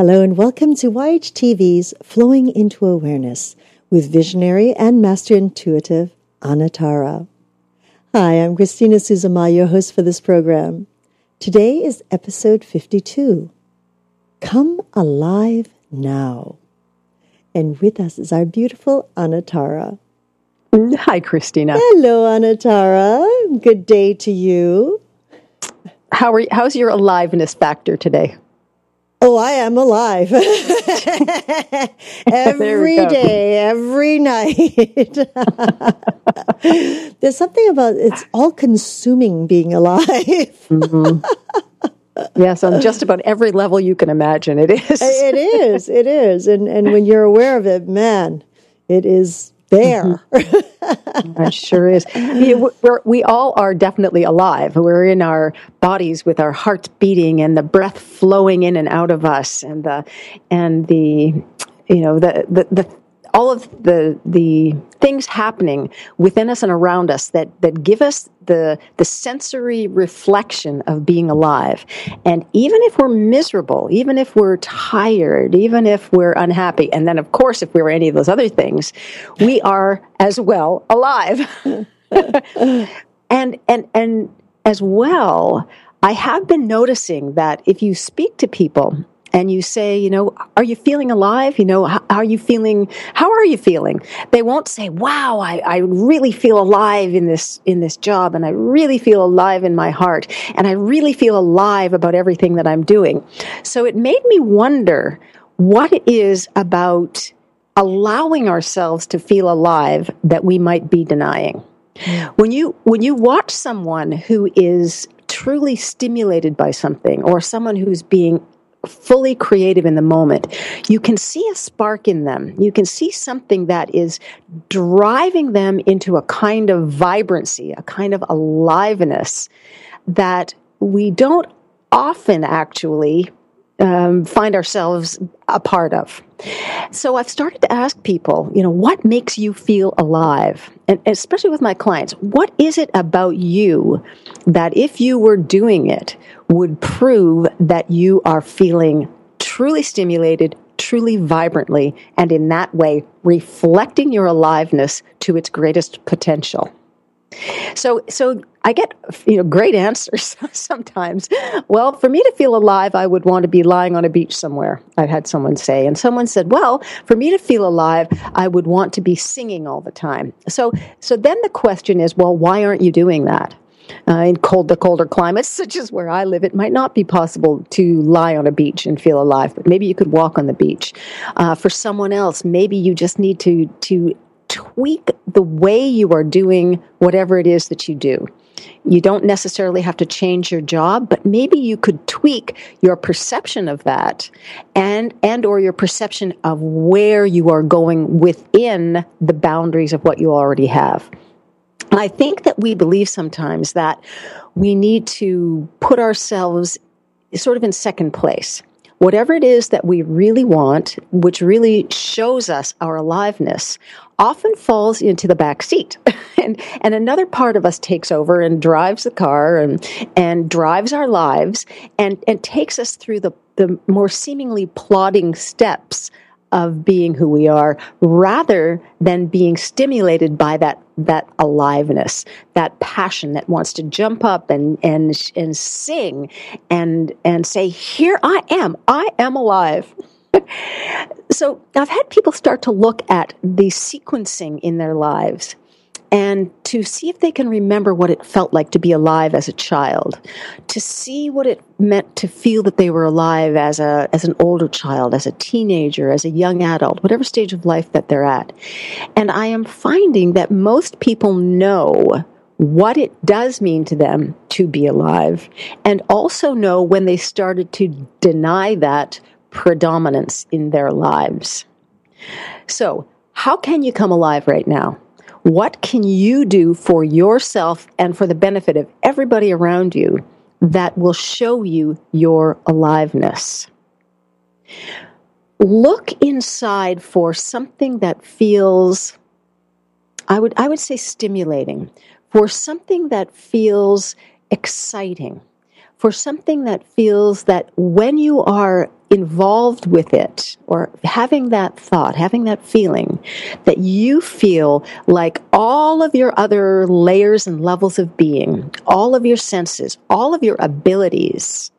Hello and welcome to YHTV's Flowing into Awareness with visionary and master intuitive Anatara. Hi, I'm Christina Suzuma, your host for this program. Today is episode 52. Come alive now. And with us is our beautiful Anatara. Hi, Christina. Hello, Anatara. Good day to you. How are you, how's your aliveness factor today? Oh, I am alive every day, every night. There's something about it's all consuming being alive. mm-hmm. Yes, on just about every level you can imagine, it is. it is. It is, and and when you're aware of it, man, it is there. Mm-hmm. it sure is. We're, we all are definitely alive. We're in our bodies with our hearts beating and the breath flowing in and out of us, and the and the you know the the, the all of the the things happening within us and around us that that give us the the sensory reflection of being alive. And even if we're miserable even if we're tired even if we're unhappy and then of course if we were any of those other things we are as well alive. And and and as well I have been noticing that if you speak to people and you say, you know, are you feeling alive? You know, how, are you feeling? How are you feeling? They won't say, wow, I, I really feel alive in this, in this job and I really feel alive in my heart and I really feel alive about everything that I'm doing. So it made me wonder what it is about allowing ourselves to feel alive that we might be denying. Hmm. When you, when you watch someone who is truly stimulated by something or someone who's being fully creative in the moment, you can see a spark in them. You can see something that is driving them into a kind of vibrancy, a kind of aliveness that we don't often actually um, find ourselves a part of. So I've started to ask people, you know, what makes you feel alive? And especially with my clients, what is it about you that if you were doing it would prove that you are feeling truly stimulated, truly vibrantly, and in that way reflecting your aliveness to its greatest potential? So, so I get you know great answers sometimes. Well, for me to feel alive, I would want to be lying on a beach somewhere. I've had someone say, and someone said, "Well, for me to feel alive, I would want to be singing all the time." So, so then the question is, well, why aren't you doing that? Uh, in cold, the colder climates, such as where I live, it might not be possible to lie on a beach and feel alive, but maybe you could walk on the beach. Uh, for someone else, maybe you just need to to tweak the way you are doing whatever it is that you do. You don't necessarily have to change your job, but maybe you could tweak your perception of that and and or your perception of where you are going within the boundaries of what you already have. I think that we believe sometimes that we need to put ourselves sort of in second place whatever it is that we really want, which really shows us our aliveness, often falls into the back seat. and, and another part of us takes over and drives the car and, and drives our lives and, and takes us through the, the more seemingly plodding steps of being who we are rather than being stimulated by that that aliveness that passion that wants to jump up and and and sing and and say here I am. I am alive. So I've had people start to look at the sequencing in their lives and to see if they can remember what it felt like to be alive as a child, to see what it meant to feel that they were alive as a as an older child, as a teenager, as a young adult, whatever stage of life that they're at. And I am finding that most people know what it does mean to them to be alive and also know when they started to deny that predominance in their lives. So, how can you come alive right now? What can you do for yourself and for the benefit of everybody around you that will show you your aliveness? Look inside for something that feels I would I would say stimulating, for something that feels exciting, for something that feels that when you are involved with it or having that thought, having that feeling, that you feel like all of your other layers and levels of being, all of your senses, all of your abilities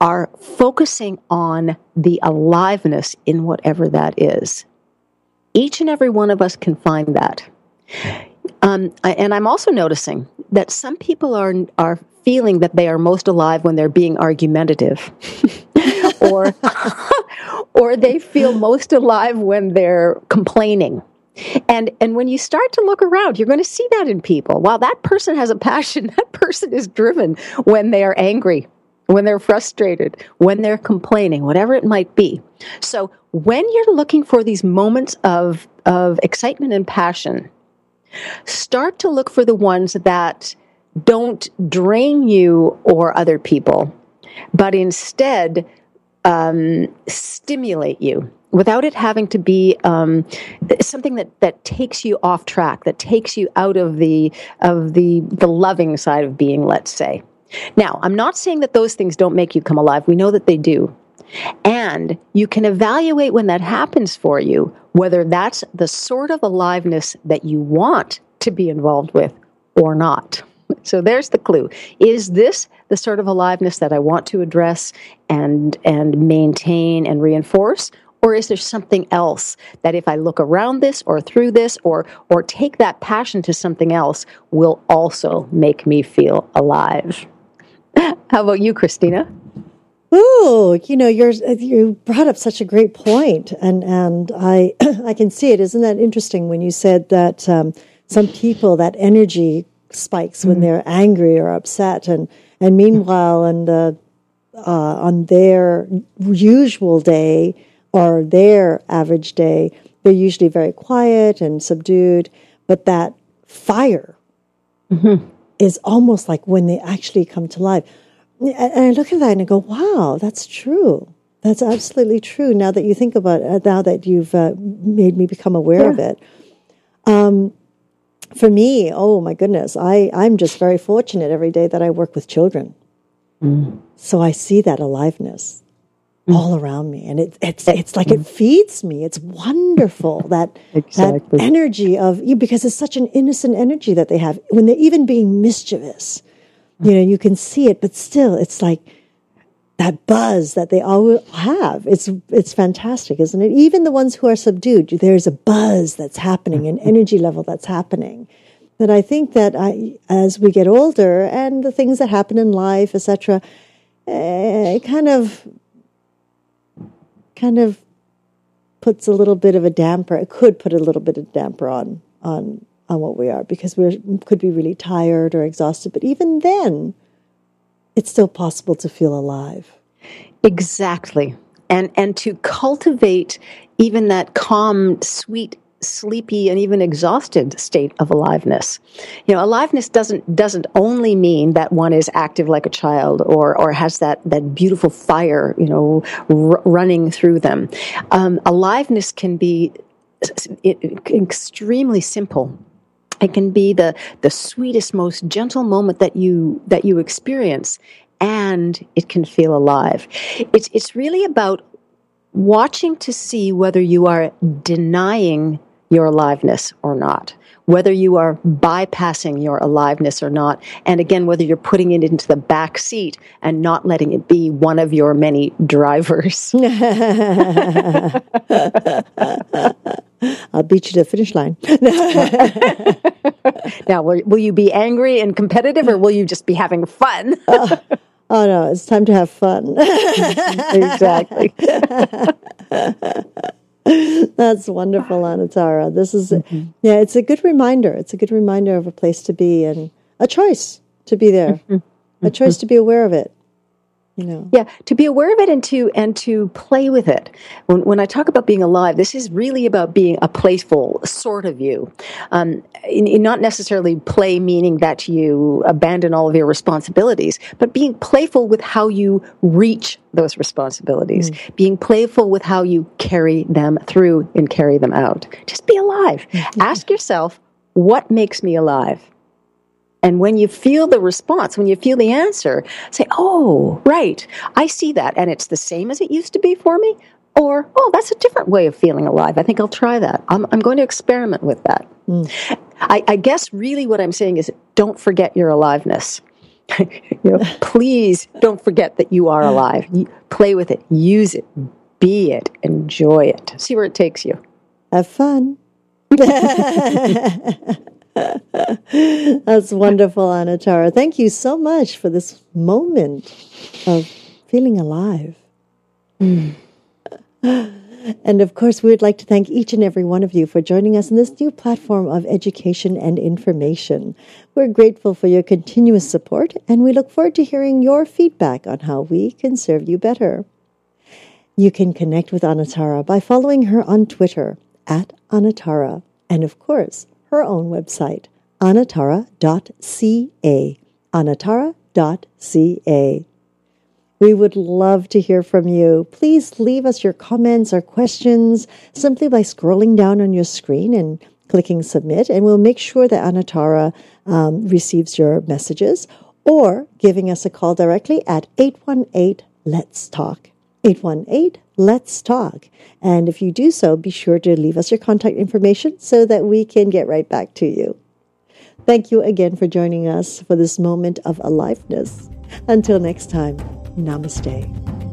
are focusing on the aliveness in whatever that is. Each and every one of us can find that. Um, and I'm also noticing that some people are are feeling that they are most alive when they're being argumentative, or or they feel most alive when they're complaining. And and when you start to look around, you're going to see that in people. While that person has a passion, that person is driven when they are angry, when they're frustrated, when they're complaining, whatever it might be. So when you're looking for these moments of of excitement and passion, Start to look for the ones that don't drain you or other people, but instead um, stimulate you without it having to be um, something that, that takes you off track, that takes you out of the of the the loving side of being, let's say. Now, I'm not saying that those things don't make you come alive. We know that they do. And you can evaluate when that happens for you whether that's the sort of aliveness that you want to be involved with or not. So there's the clue. Is this the sort of aliveness that I want to address and and maintain and reinforce? Or is there something else that if I look around this or through this or or take that passion to something else will also make me feel alive? How about you, Christina? Ooh, you know, you're, you brought up such a great point, and and I I can see it. Isn't that interesting when you said that um, some people that energy spikes mm-hmm. when they're angry or upset, and and meanwhile, and uh, uh, on their usual day or their average day, they're usually very quiet and subdued, but that fire mm-hmm. is almost like when they actually come to life and I look at that and I go, wow, that's true. That's absolutely true. Now that you think about it, now that you've uh, made me become aware yeah. of it. Um, for me, oh my goodness, I, I'm just very fortunate every day that I work with children. Mm. So I see that aliveness mm. all around me. And it, it's, it's like mm. it feeds me. It's wonderful that, exactly. that energy of you, because it's such an innocent energy that they have when they're even being mischievous you know, you can see it, but still, it's like that buzz that they all have. It's it's fantastic, isn't it? Even the ones who are subdued, there's a buzz that's happening, an energy level that's happening. That I think that I, as we get older, and the things that happen in life, etc., eh, it kind of kind of puts a little bit of a damper. It could put a little bit of damper on on on what we are because we could be really tired or exhausted. But even then, it's still possible to feel alive. Exactly. And, and to cultivate even that calm, sweet, sleepy, and even exhausted state of aliveness. You know, aliveness doesn't, doesn't only mean that one is active like a child or, or has that, that beautiful fire, you know, r- running through them. Um, aliveness can be extremely simple it can be the, the sweetest, most gentle moment that you, that you experience and it can feel alive. It's, it's really about watching to see whether you are denying your aliveness or not, whether you are bypassing your aliveness or not, and again, whether you're putting it into the back seat and not letting it be one of your many drivers. I'll beat you to the finish line. now, will, will, you be angry and competitive, or will you just be having fun? uh, oh no, it's time to have fun. exactly. That's wonderful, Anatara. This is, mm-hmm. yeah, it's a good reminder. It's a good reminder of a place to be and a choice to be there, mm-hmm. a choice to be aware of it. Yeah, to be aware of it and to and to play with it. When, when I talk about being alive, this is really about being a playful sort of you, um, in, in not necessarily play meaning that you abandon all of your responsibilities, but being playful with how you reach those responsibilities, mm. being playful with how you carry them through and carry them out. Just be alive. Mm-hmm. Ask yourself, what makes me alive? And when you feel the response, when you feel the answer, say, oh, right, I see that. And it's the same as it used to be for me. Or, oh, that's a different way of feeling alive. I think I'll try that. I'm, I'm going to experiment with that. Mm. I, I guess really what I'm saying is don't forget your aliveness. you know, please don't forget that you are alive. You play with it, use it, be it, enjoy it. See where it takes you. Have fun. That's wonderful, Anatara. Thank you so much for this moment of feeling alive. Mm. And of course, we would like to thank each and every one of you for joining us in this new platform of education and information. We're grateful for your continuous support, and we look forward to hearing your feedback on how we can serve you better. You can connect with Anatara by following her on Twitter at Anatara, and of course, her own website, anatara.ca. Anatara.ca. We would love to hear from you. Please leave us your comments or questions simply by scrolling down on your screen and clicking submit, and we'll make sure that Anatara um, receives your messages or giving us a call directly at 818 Let's Talk. 818 Let's Talk. And if you do so, be sure to leave us your contact information so that we can get right back to you. Thank you again for joining us for this moment of aliveness. Until next time, namaste.